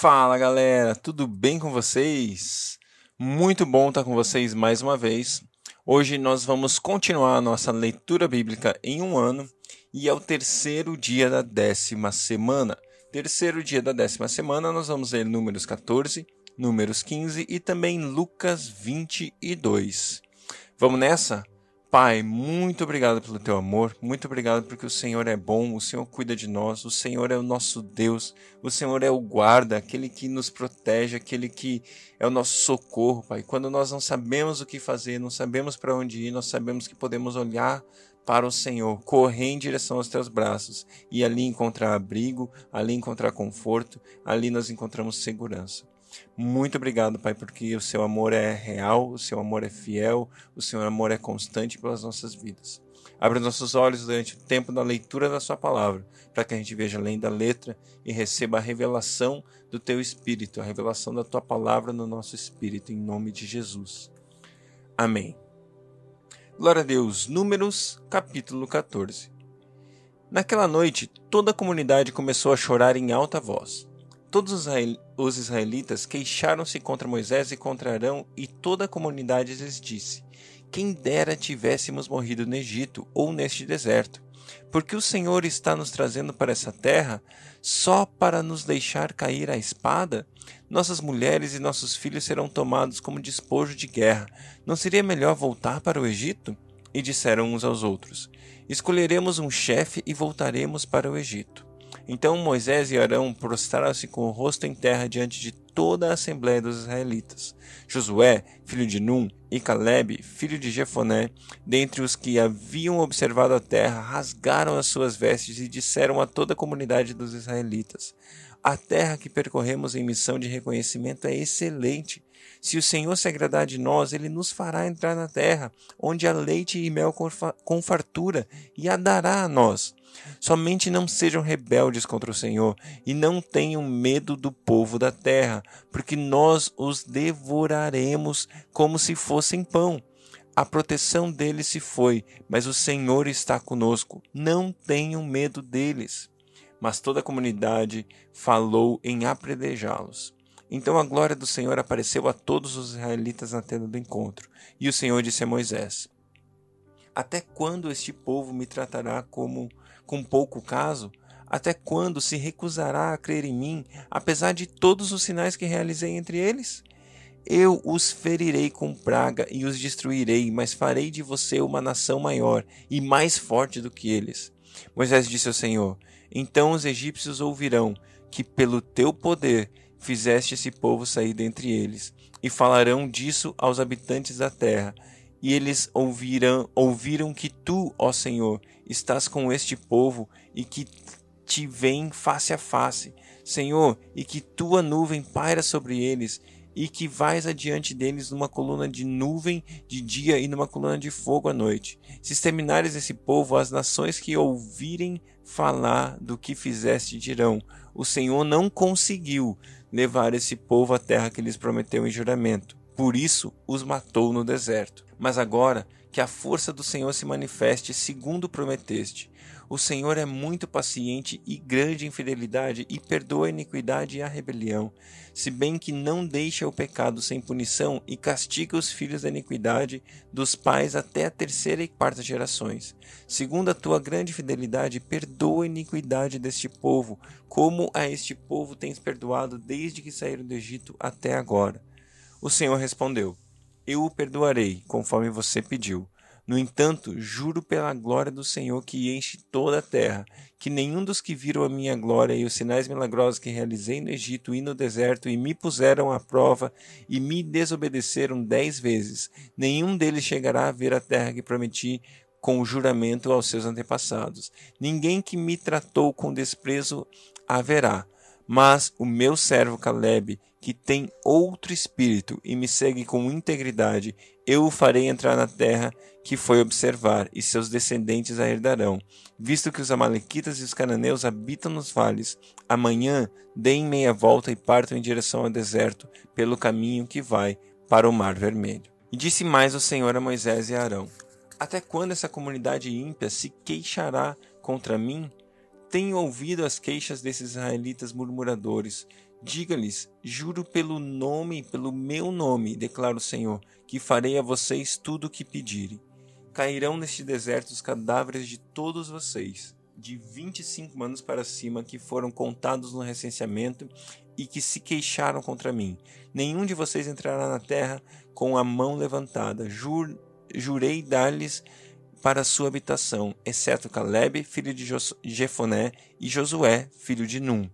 Fala galera, tudo bem com vocês? Muito bom estar com vocês mais uma vez. Hoje nós vamos continuar a nossa leitura bíblica em um ano e é o terceiro dia da décima semana. Terceiro dia da décima semana, nós vamos ler Números 14, Números 15 e também Lucas 22. Vamos nessa? Pai, muito obrigado pelo teu amor, muito obrigado porque o Senhor é bom, o Senhor cuida de nós, o Senhor é o nosso Deus, o Senhor é o guarda, aquele que nos protege, aquele que é o nosso socorro, Pai. Quando nós não sabemos o que fazer, não sabemos para onde ir, nós sabemos que podemos olhar para o Senhor, correr em direção aos teus braços e ali encontrar abrigo, ali encontrar conforto, ali nós encontramos segurança. Muito obrigado, Pai, porque o seu amor é real, o seu amor é fiel, o seu amor é constante pelas nossas vidas. Abre nossos olhos durante o tempo da leitura da Sua palavra, para que a gente veja além da letra e receba a revelação do Teu Espírito, a revelação da Tua palavra no nosso espírito, em nome de Jesus. Amém. Glória a Deus. Números, capítulo 14. Naquela noite, toda a comunidade começou a chorar em alta voz. Todos os israelitas queixaram-se contra Moisés e contra Arão, e toda a comunidade lhes disse: Quem dera tivéssemos morrido no Egito ou neste deserto, porque o Senhor está nos trazendo para essa terra só para nos deixar cair a espada? Nossas mulheres e nossos filhos serão tomados como despojo de guerra. Não seria melhor voltar para o Egito? E disseram uns aos outros: Escolheremos um chefe e voltaremos para o Egito. Então Moisés e Arão prostraram-se com o rosto em terra diante de toda a assembléia dos israelitas. Josué, filho de Num, e Caleb, filho de Jefoné, dentre os que haviam observado a terra, rasgaram as suas vestes e disseram a toda a comunidade dos israelitas: A terra que percorremos em missão de reconhecimento é excelente. Se o Senhor se agradar de nós, ele nos fará entrar na terra, onde há leite e mel com fartura, e a dará a nós. Somente não sejam rebeldes contra o Senhor, e não tenham medo do povo da terra, porque nós os devoraremos como se fossem pão. A proteção deles se foi, mas o Senhor está conosco. Não tenham medo deles. Mas toda a comunidade falou em apredejá-los. Então a glória do Senhor apareceu a todos os israelitas na tenda do encontro. E o Senhor disse a Moisés: Até quando este povo me tratará como com pouco caso? Até quando se recusará a crer em mim, apesar de todos os sinais que realizei entre eles? Eu os ferirei com praga e os destruirei, mas farei de você uma nação maior e mais forte do que eles. Moisés disse ao Senhor: Então os egípcios ouvirão que pelo teu poder fizeste esse povo sair dentre eles, e falarão disso aos habitantes da terra. E eles ouvirão, ouviram que tu, ó Senhor, estás com este povo e que te vem face a face, Senhor, e que tua nuvem paira sobre eles, e que vais adiante deles numa coluna de nuvem de dia e numa coluna de fogo à noite. Se exterminares esse povo, as nações que ouvirem falar do que fizeste dirão: O Senhor não conseguiu levar esse povo à terra que lhes prometeu em juramento. Por isso os matou no deserto. Mas agora que a força do Senhor se manifeste segundo prometeste. O Senhor é muito paciente e grande em fidelidade e perdoa a iniquidade e a rebelião, se bem que não deixa o pecado sem punição e castiga os filhos da iniquidade dos pais até a terceira e quarta gerações. Segundo a tua grande fidelidade, perdoa a iniquidade deste povo, como a este povo tens perdoado desde que saíram do Egito até agora. O Senhor respondeu: Eu o perdoarei, conforme você pediu. No entanto, juro pela glória do Senhor que enche toda a terra, que nenhum dos que viram a minha glória e os sinais milagrosos que realizei no Egito e no deserto e me puseram à prova e me desobedeceram dez vezes, nenhum deles chegará a ver a terra que prometi com juramento aos seus antepassados. Ninguém que me tratou com desprezo haverá. Mas o meu servo Caleb, que tem outro espírito e me segue com integridade, eu o farei entrar na terra que foi observar, e seus descendentes a herdarão. Visto que os Amalequitas e os cananeus habitam nos vales, amanhã deem meia volta e partam em direção ao deserto, pelo caminho que vai para o Mar Vermelho. E disse mais o Senhor a Moisés e a Arão: Até quando essa comunidade ímpia se queixará contra mim? Tenho ouvido as queixas desses israelitas murmuradores. Diga-lhes: Juro pelo nome, pelo meu nome, declara o Senhor, que farei a vocês tudo o que pedirem. Cairão neste deserto os cadáveres de todos vocês, de 25 anos para cima, que foram contados no recenseamento e que se queixaram contra mim. Nenhum de vocês entrará na terra com a mão levantada. Jur, jurei dar-lhes para sua habitação, exceto Caleb, filho de Jefoné, e Josué, filho de Num.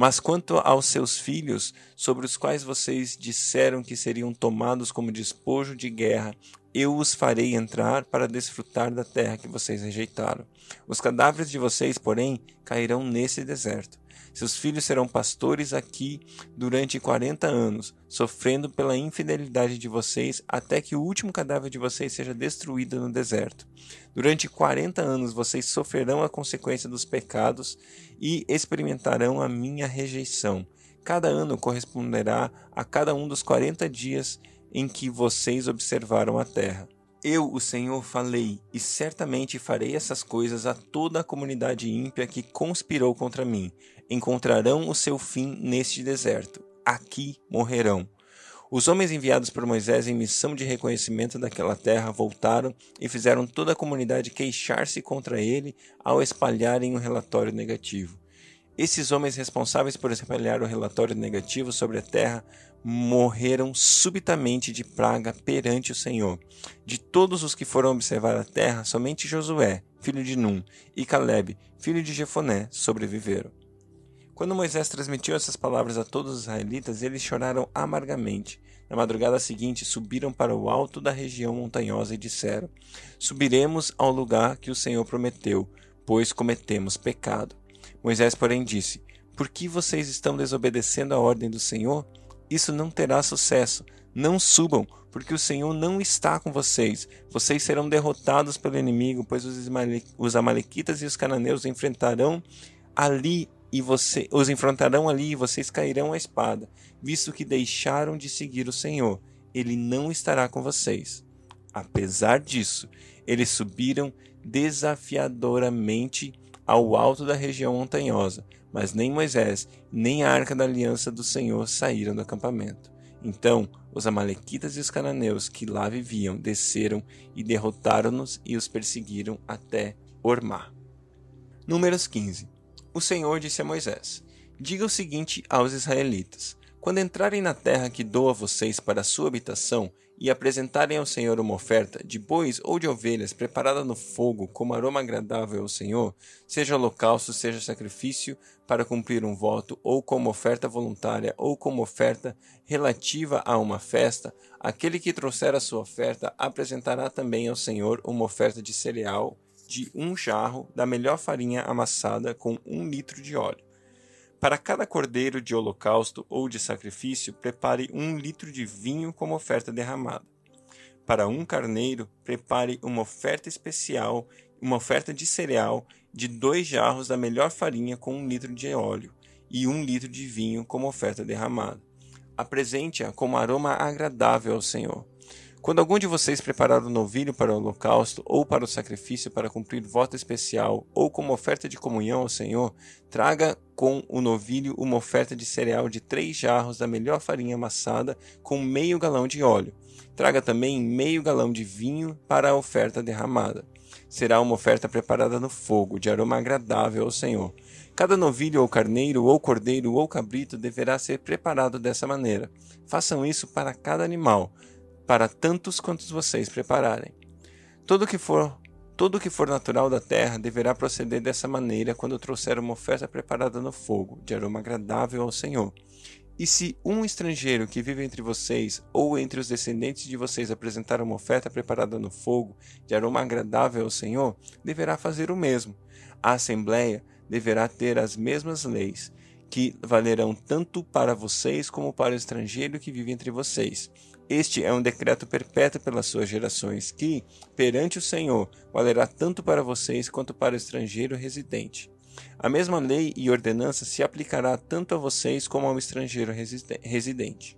Mas quanto aos seus filhos, sobre os quais vocês disseram que seriam tomados como despojo de guerra, eu os farei entrar para desfrutar da terra que vocês rejeitaram. Os cadáveres de vocês, porém, cairão nesse deserto. Seus filhos serão pastores aqui durante quarenta anos, sofrendo pela infidelidade de vocês, até que o último cadáver de vocês seja destruído no deserto. Durante quarenta anos vocês sofrerão a consequência dos pecados e experimentarão a minha rejeição. Cada ano corresponderá a cada um dos quarenta dias em que vocês observaram a terra. Eu, o Senhor, falei, e certamente farei essas coisas a toda a comunidade ímpia que conspirou contra mim. Encontrarão o seu fim neste deserto. Aqui morrerão. Os homens enviados por Moisés em missão de reconhecimento daquela terra voltaram e fizeram toda a comunidade queixar-se contra ele ao espalharem um relatório negativo. Esses homens responsáveis por espalhar o relatório negativo sobre a terra morreram subitamente de praga perante o Senhor. De todos os que foram observar a terra, somente Josué, filho de Num, e Caleb, filho de Jefoné, sobreviveram. Quando Moisés transmitiu essas palavras a todos os israelitas, eles choraram amargamente. Na madrugada seguinte, subiram para o alto da região montanhosa e disseram: Subiremos ao lugar que o Senhor prometeu, pois cometemos pecado. Moisés, porém, disse: Por que vocês estão desobedecendo a ordem do Senhor? Isso não terá sucesso. Não subam, porque o Senhor não está com vocês. Vocês serão derrotados pelo inimigo, pois os Amalequitas e os cananeus enfrentarão ali e você os enfrentarão ali e vocês cairão à espada, visto que deixaram de seguir o Senhor. Ele não estará com vocês. Apesar disso, eles subiram desafiadoramente ao alto da região montanhosa, mas nem Moisés, nem a arca da aliança do Senhor saíram do acampamento. Então os Amalequitas e os cananeus que lá viviam desceram e derrotaram-nos e os perseguiram até Ormá. Números 15. O Senhor disse a Moisés: Diga o seguinte aos israelitas: Quando entrarem na terra que dou a vocês para a sua habitação, e apresentarem ao Senhor uma oferta de bois ou de ovelhas preparada no fogo como aroma agradável ao Senhor, seja holocausto, seja sacrifício para cumprir um voto, ou como oferta voluntária, ou como oferta relativa a uma festa, aquele que trouxer a sua oferta apresentará também ao Senhor uma oferta de cereal de um jarro da melhor farinha amassada com um litro de óleo para cada cordeiro de holocausto ou de sacrifício, prepare um litro de vinho como oferta derramada. Para um carneiro, prepare uma oferta especial, uma oferta de cereal de dois jarros da melhor farinha com um litro de óleo e um litro de vinho como oferta derramada. Apresente-a como aroma agradável ao Senhor. Quando algum de vocês preparar um novilho para o holocausto ou para o sacrifício para cumprir voto especial ou como oferta de comunhão ao Senhor, traga com o novilho uma oferta de cereal de três jarros da melhor farinha amassada com meio galão de óleo. Traga também meio galão de vinho para a oferta derramada. Será uma oferta preparada no fogo, de aroma agradável ao Senhor. Cada novilho ou carneiro ou cordeiro ou cabrito deverá ser preparado dessa maneira. Façam isso para cada animal para tantos quantos vocês prepararem. Todo que for que for natural da terra deverá proceder dessa maneira quando trouxer uma oferta preparada no fogo, de aroma agradável ao Senhor. E se um estrangeiro que vive entre vocês ou entre os descendentes de vocês apresentar uma oferta preparada no fogo, de aroma agradável ao Senhor, deverá fazer o mesmo. A Assembleia deverá ter as mesmas leis, que valerão tanto para vocês como para o estrangeiro que vive entre vocês. Este é um decreto perpétuo pelas suas gerações, que, perante o Senhor, valerá tanto para vocês quanto para o estrangeiro residente. A mesma lei e ordenança se aplicará tanto a vocês como ao estrangeiro residente.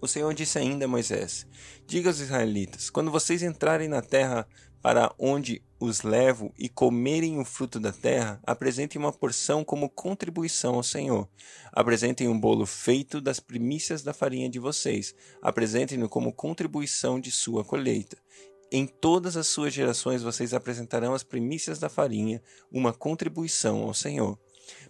O Senhor disse ainda a Moisés: Diga aos israelitas: quando vocês entrarem na terra para onde os levo e comerem o fruto da terra, apresentem uma porção como contribuição ao Senhor. Apresentem um bolo feito das primícias da farinha de vocês. Apresentem-no como contribuição de sua colheita. Em todas as suas gerações vocês apresentarão as primícias da farinha, uma contribuição ao Senhor.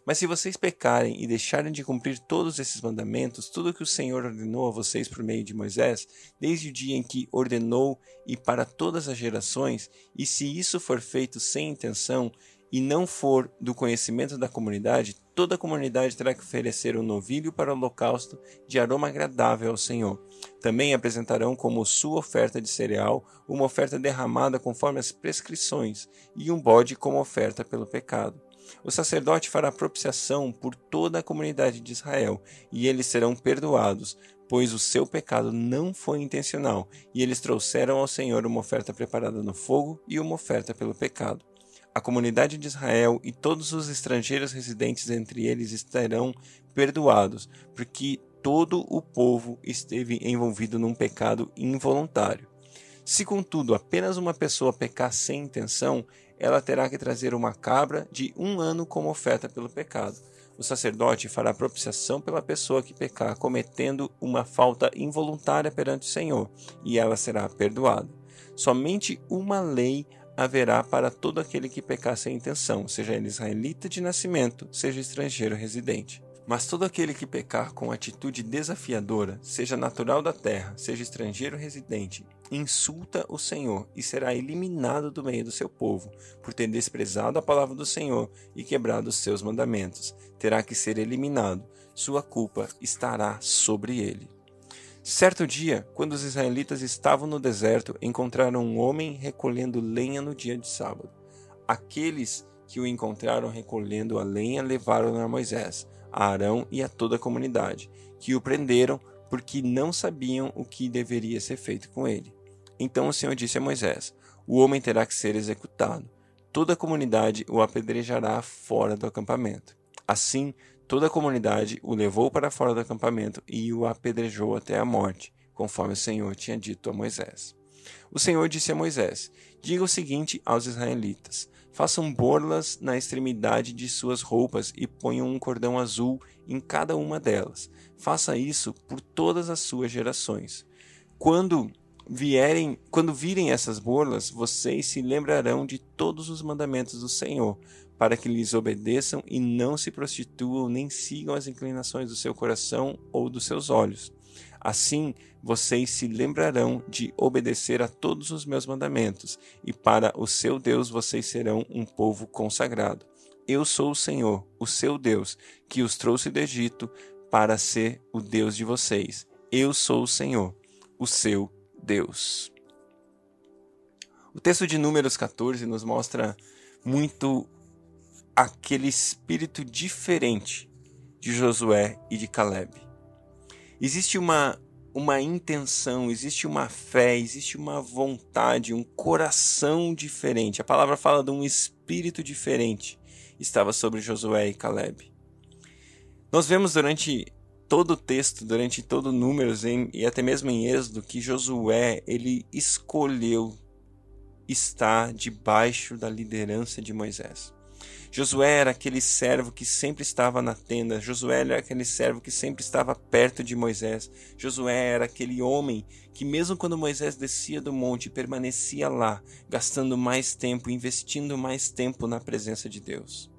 Mas se vocês pecarem e deixarem de cumprir todos esses mandamentos, tudo que o Senhor ordenou a vocês por meio de Moisés, desde o dia em que ordenou e para todas as gerações, e se isso for feito sem intenção e não for do conhecimento da comunidade, toda a comunidade terá que oferecer um novilho para o holocausto de aroma agradável ao Senhor. Também apresentarão como sua oferta de cereal uma oferta derramada conforme as prescrições, e um bode como oferta pelo pecado. O sacerdote fará propiciação por toda a comunidade de Israel, e eles serão perdoados, pois o seu pecado não foi intencional, e eles trouxeram ao Senhor uma oferta preparada no fogo e uma oferta pelo pecado. A comunidade de Israel e todos os estrangeiros residentes entre eles estarão perdoados, porque todo o povo esteve envolvido num pecado involuntário. Se, contudo, apenas uma pessoa pecar sem intenção, ela terá que trazer uma cabra de um ano como oferta pelo pecado. O sacerdote fará propiciação pela pessoa que pecar, cometendo uma falta involuntária perante o Senhor, e ela será perdoada. Somente uma lei haverá para todo aquele que pecar sem intenção, seja ele israelita de nascimento, seja estrangeiro residente. Mas todo aquele que pecar com atitude desafiadora, seja natural da terra, seja estrangeiro residente, insulta o Senhor e será eliminado do meio do seu povo, por ter desprezado a palavra do Senhor e quebrado os seus mandamentos. Terá que ser eliminado, sua culpa estará sobre ele. Certo dia, quando os israelitas estavam no deserto, encontraram um homem recolhendo lenha no dia de sábado. Aqueles que o encontraram recolhendo a lenha levaram-no a Moisés a Arão e a toda a comunidade, que o prenderam porque não sabiam o que deveria ser feito com ele. Então o Senhor disse a Moisés: O homem terá que ser executado. Toda a comunidade o apedrejará fora do acampamento. Assim, toda a comunidade o levou para fora do acampamento e o apedrejou até a morte, conforme o Senhor tinha dito a Moisés. O Senhor disse a Moisés: Diga o seguinte aos israelitas: Façam borlas na extremidade de suas roupas e ponham um cordão azul em cada uma delas. Faça isso por todas as suas gerações. Quando vierem, quando virem essas borlas, vocês se lembrarão de todos os mandamentos do Senhor, para que lhes obedeçam e não se prostituam nem sigam as inclinações do seu coração ou dos seus olhos Assim vocês se lembrarão de obedecer a todos os meus mandamentos, e para o seu Deus vocês serão um povo consagrado. Eu sou o Senhor, o seu Deus, que os trouxe do Egito para ser o Deus de vocês. Eu sou o Senhor, o seu Deus. O texto de Números 14 nos mostra muito aquele espírito diferente de Josué e de Caleb. Existe uma, uma intenção, existe uma fé, existe uma vontade, um coração diferente. A palavra fala de um espírito diferente. Estava sobre Josué e Caleb. Nós vemos durante todo o texto, durante todo o Números em, e até mesmo em Êxodo, que Josué ele escolheu estar debaixo da liderança de Moisés. Josué era aquele servo que sempre estava na tenda. Josué era aquele servo que sempre estava perto de Moisés. Josué era aquele homem que, mesmo quando Moisés descia do monte, permanecia lá, gastando mais tempo, investindo mais tempo na presença de Deus.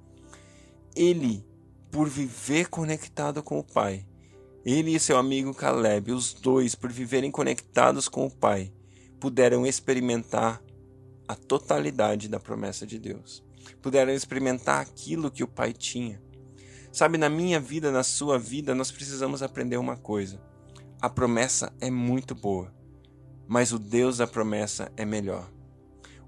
Ele, por viver conectado com o Pai, ele e seu amigo Caleb, os dois, por viverem conectados com o Pai, puderam experimentar a totalidade da promessa de Deus puderam experimentar aquilo que o Pai tinha. Sabe, na minha vida, na sua vida, nós precisamos aprender uma coisa. A promessa é muito boa, mas o Deus da promessa é melhor.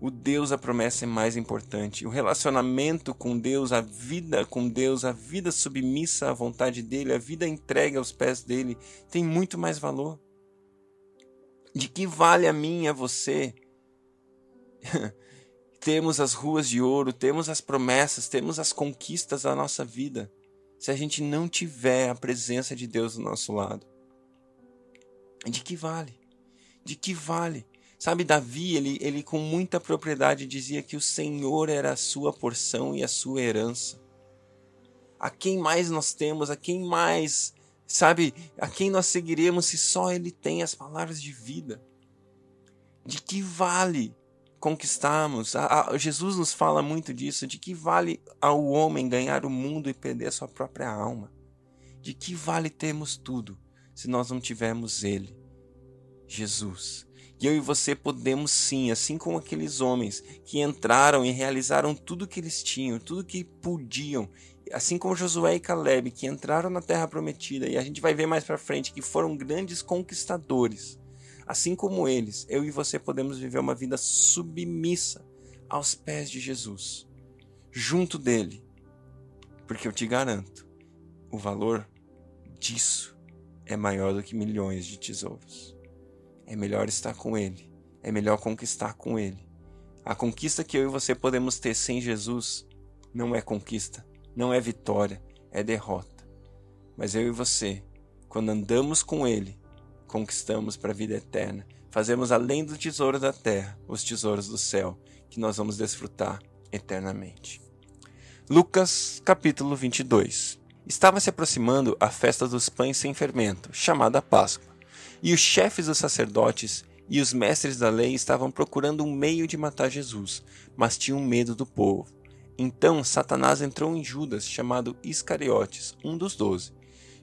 O Deus da promessa é mais importante. O relacionamento com Deus, a vida com Deus, a vida submissa à vontade dele, a vida entregue aos pés dele, tem muito mais valor. De que vale a mim e a você temos as ruas de ouro, temos as promessas, temos as conquistas da nossa vida, se a gente não tiver a presença de Deus do nosso lado. De que vale? De que vale? Sabe, Davi, ele, ele com muita propriedade dizia que o Senhor era a sua porção e a sua herança. A quem mais nós temos, a quem mais, sabe, a quem nós seguiremos se só Ele tem as palavras de vida? De que vale conquistarmos? A, a, Jesus nos fala muito disso. De que vale ao homem ganhar o mundo e perder a sua própria alma? De que vale termos tudo se nós não tivermos Ele, Jesus? E eu e você podemos sim, assim como aqueles homens que entraram e realizaram tudo que eles tinham, tudo que podiam, assim como Josué e Caleb que entraram na terra prometida e a gente vai ver mais para frente que foram grandes conquistadores. Assim como eles, eu e você podemos viver uma vida submissa aos pés de Jesus, junto dele. Porque eu te garanto, o valor disso é maior do que milhões de tesouros é melhor estar com Ele, é melhor conquistar com Ele. A conquista que eu e você podemos ter sem Jesus não é conquista, não é vitória, é derrota. Mas eu e você, quando andamos com Ele, conquistamos para a vida eterna. Fazemos além do tesouro da terra, os tesouros do céu, que nós vamos desfrutar eternamente. Lucas capítulo 22 Estava se aproximando a festa dos pães sem fermento, chamada Páscoa. E os chefes dos sacerdotes e os mestres da lei estavam procurando um meio de matar Jesus, mas tinham medo do povo. Então Satanás entrou em Judas, chamado Iscariotes, um dos doze.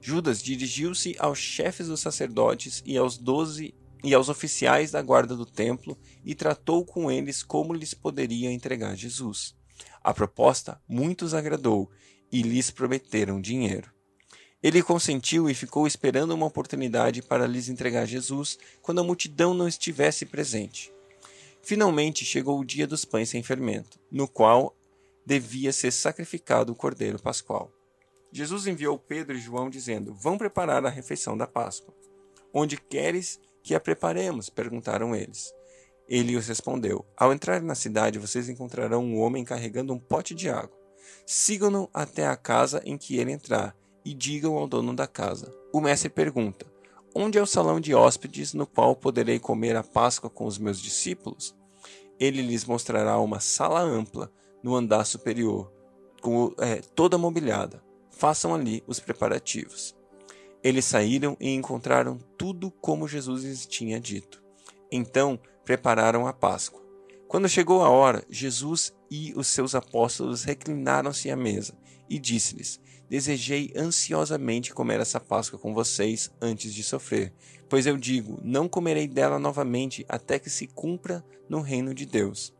Judas dirigiu-se aos chefes dos sacerdotes e aos doze e aos oficiais da guarda do templo e tratou com eles como lhes poderia entregar Jesus. A proposta muitos agradou e lhes prometeram dinheiro. Ele consentiu e ficou esperando uma oportunidade para lhes entregar Jesus quando a multidão não estivesse presente. Finalmente chegou o dia dos pães sem fermento, no qual devia ser sacrificado o cordeiro pascual. Jesus enviou Pedro e João dizendo: Vão preparar a refeição da Páscoa. Onde queres que a preparemos? perguntaram eles. Ele os respondeu: Ao entrar na cidade, vocês encontrarão um homem carregando um pote de água. Sigam-no até a casa em que ele entrar e digam ao dono da casa. O mestre pergunta: Onde é o salão de hóspedes no qual poderei comer a Páscoa com os meus discípulos? Ele lhes mostrará uma sala ampla no andar superior, com, é, toda mobiliada. Façam ali os preparativos. Eles saíram e encontraram tudo como Jesus lhes tinha dito. Então prepararam a Páscoa. Quando chegou a hora, Jesus e os seus apóstolos reclinaram-se à mesa e disse-lhes: Desejei ansiosamente comer essa Páscoa com vocês antes de sofrer, pois eu digo: não comerei dela novamente até que se cumpra no reino de Deus.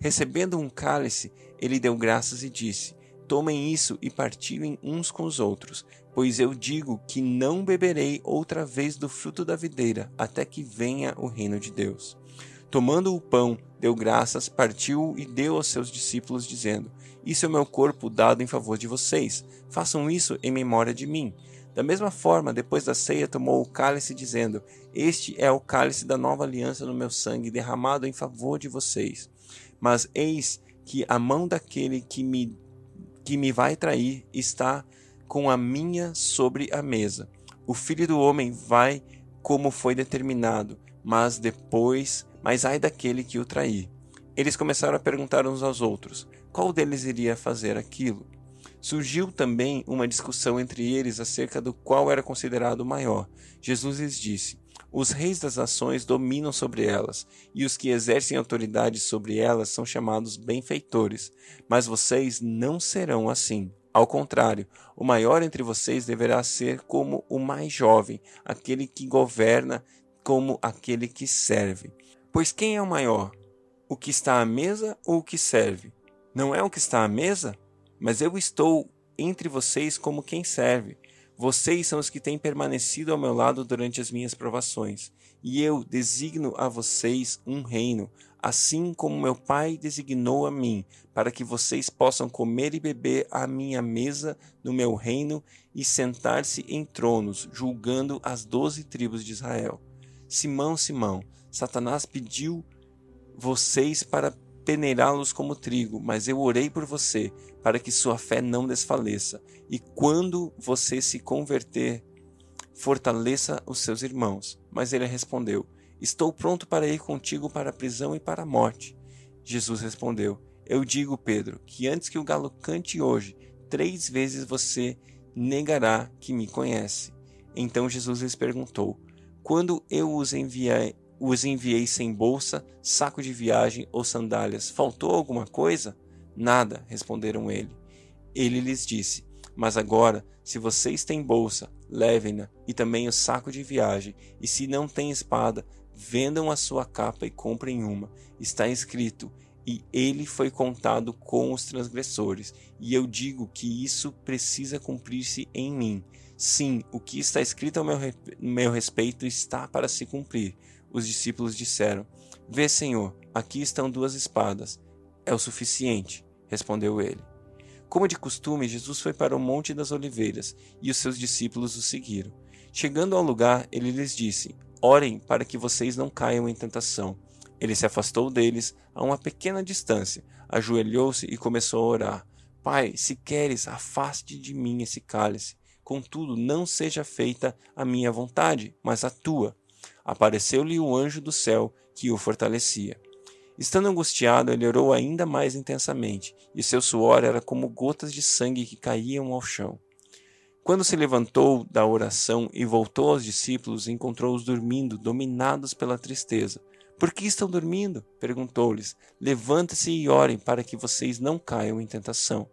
Recebendo um cálice, ele deu graças e disse: Tomem isso e partilhem uns com os outros, pois eu digo que não beberei outra vez do fruto da videira até que venha o reino de Deus. Tomando o pão, deu graças, partiu e deu aos seus discípulos, dizendo: Isso é o meu corpo dado em favor de vocês. Façam isso em memória de mim. Da mesma forma, depois da ceia, tomou o cálice, dizendo: Este é o cálice da nova aliança no meu sangue, derramado em favor de vocês. Mas eis que a mão daquele que me, que me vai trair está com a minha sobre a mesa. O filho do homem vai como foi determinado, mas depois mas ai daquele que o trair. Eles começaram a perguntar uns aos outros: qual deles iria fazer aquilo? Surgiu também uma discussão entre eles acerca do qual era considerado maior. Jesus lhes disse: Os reis das nações dominam sobre elas, e os que exercem autoridade sobre elas são chamados benfeitores. Mas vocês não serão assim. Ao contrário, o maior entre vocês deverá ser como o mais jovem, aquele que governa como aquele que serve. Pois quem é o maior? O que está à mesa ou o que serve? Não é o que está à mesa? Mas eu estou entre vocês como quem serve. Vocês são os que têm permanecido ao meu lado durante as minhas provações, e eu designo a vocês um reino, assim como meu Pai designou a mim, para que vocês possam comer e beber à minha mesa no meu reino e sentar-se em tronos, julgando as doze tribos de Israel. Simão, Simão, Satanás pediu vocês para peneirá-los como trigo, mas eu orei por você, para que sua fé não desfaleça. E quando você se converter, fortaleça os seus irmãos. Mas ele respondeu: Estou pronto para ir contigo para a prisão e para a morte. Jesus respondeu: Eu digo, Pedro, que antes que o galo cante hoje, três vezes você negará que me conhece. Então Jesus lhes perguntou: Quando eu os enviei, os enviei sem bolsa, saco de viagem ou sandálias, faltou alguma coisa? Nada, responderam ele. Ele lhes disse: Mas agora, se vocês têm bolsa, levem-na, e também o saco de viagem, e se não têm espada, vendam a sua capa e comprem uma. Está escrito: E ele foi contado com os transgressores. E eu digo que isso precisa cumprir-se em mim. Sim, o que está escrito ao meu, meu respeito está para se cumprir. Os discípulos disseram: Vê, Senhor, aqui estão duas espadas. É o suficiente, respondeu ele. Como de costume, Jesus foi para o Monte das Oliveiras e os seus discípulos o seguiram. Chegando ao lugar, ele lhes disse: Orem para que vocês não caiam em tentação. Ele se afastou deles a uma pequena distância, ajoelhou-se e começou a orar. Pai, se queres, afaste de mim esse cálice. Contudo, não seja feita a minha vontade, mas a tua. Apareceu-lhe o anjo do céu que o fortalecia. Estando angustiado, ele orou ainda mais intensamente, e seu suor era como gotas de sangue que caíam ao chão. Quando se levantou da oração e voltou aos discípulos, encontrou-os dormindo, dominados pela tristeza. Por que estão dormindo? perguntou-lhes. Levante-se e orem para que vocês não caiam em tentação.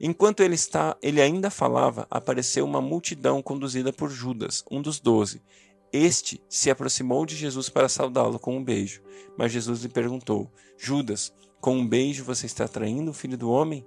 Enquanto ele, está, ele ainda falava, apareceu uma multidão conduzida por Judas, um dos doze. Este se aproximou de Jesus para saudá-lo com um beijo. Mas Jesus lhe perguntou: Judas, com um beijo você está traindo o filho do homem?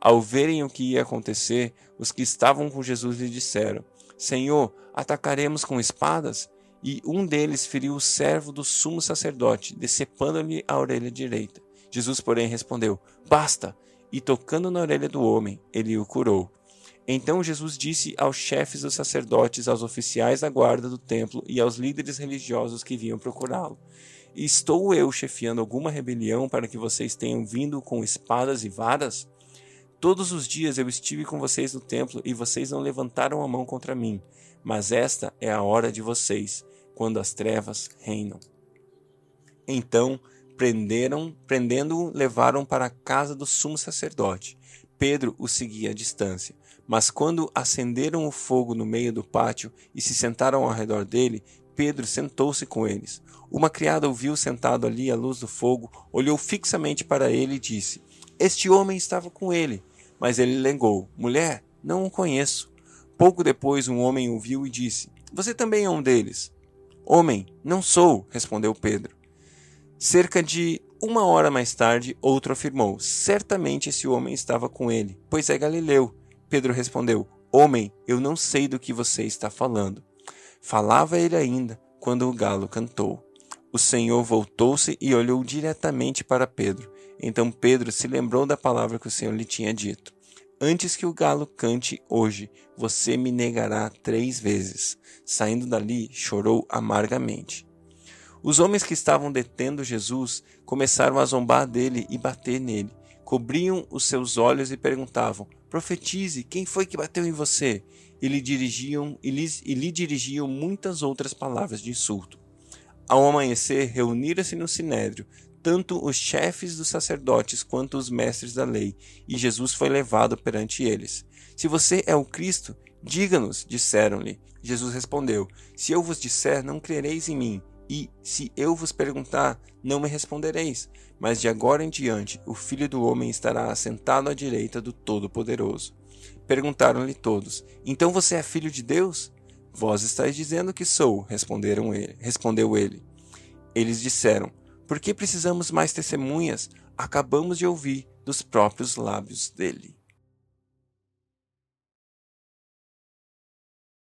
Ao verem o que ia acontecer, os que estavam com Jesus lhe disseram: Senhor, atacaremos com espadas? E um deles feriu o servo do sumo sacerdote, decepando-lhe a orelha direita. Jesus, porém, respondeu: Basta! E tocando na orelha do homem, ele o curou. Então Jesus disse aos chefes dos sacerdotes, aos oficiais da guarda do templo e aos líderes religiosos que vinham procurá-lo: Estou eu chefiando alguma rebelião para que vocês tenham vindo com espadas e varas? Todos os dias eu estive com vocês no templo e vocês não levantaram a mão contra mim. Mas esta é a hora de vocês, quando as trevas reinam. Então, prenderam, prendendo-o, levaram para a casa do sumo sacerdote. Pedro o seguia à distância. Mas quando acenderam o fogo no meio do pátio e se sentaram ao redor dele, Pedro sentou-se com eles. Uma criada o viu sentado ali à luz do fogo, olhou fixamente para ele e disse: Este homem estava com ele. Mas ele negou: Mulher, não o conheço. Pouco depois, um homem o viu e disse: Você também é um deles. Homem, não sou, respondeu Pedro. Cerca de uma hora mais tarde, outro afirmou: Certamente esse homem estava com ele, pois é galileu. Pedro respondeu: Homem, eu não sei do que você está falando. Falava ele ainda quando o galo cantou. O Senhor voltou-se e olhou diretamente para Pedro. Então Pedro se lembrou da palavra que o Senhor lhe tinha dito: Antes que o galo cante hoje, você me negará três vezes. Saindo dali, chorou amargamente. Os homens que estavam detendo Jesus começaram a zombar dele e bater nele. Cobriam os seus olhos e perguntavam: Profetize, quem foi que bateu em você? E lhe dirigiam, e lhe, e lhe dirigiam muitas outras palavras de insulto. Ao amanhecer, reuniram-se no sinédrio, tanto os chefes dos sacerdotes quanto os mestres da lei, e Jesus foi levado perante eles. Se você é o Cristo, diga-nos, disseram-lhe. Jesus respondeu: Se eu vos disser, não crereis em mim, e se eu vos perguntar, não me respondereis. Mas de agora em diante o Filho do Homem estará assentado à direita do Todo-Poderoso. Perguntaram-lhe todos: Então você é filho de Deus? Vós estáis dizendo que sou, responderam ele. Respondeu ele. Eles disseram: Por que precisamos mais testemunhas? Acabamos de ouvir dos próprios lábios dele.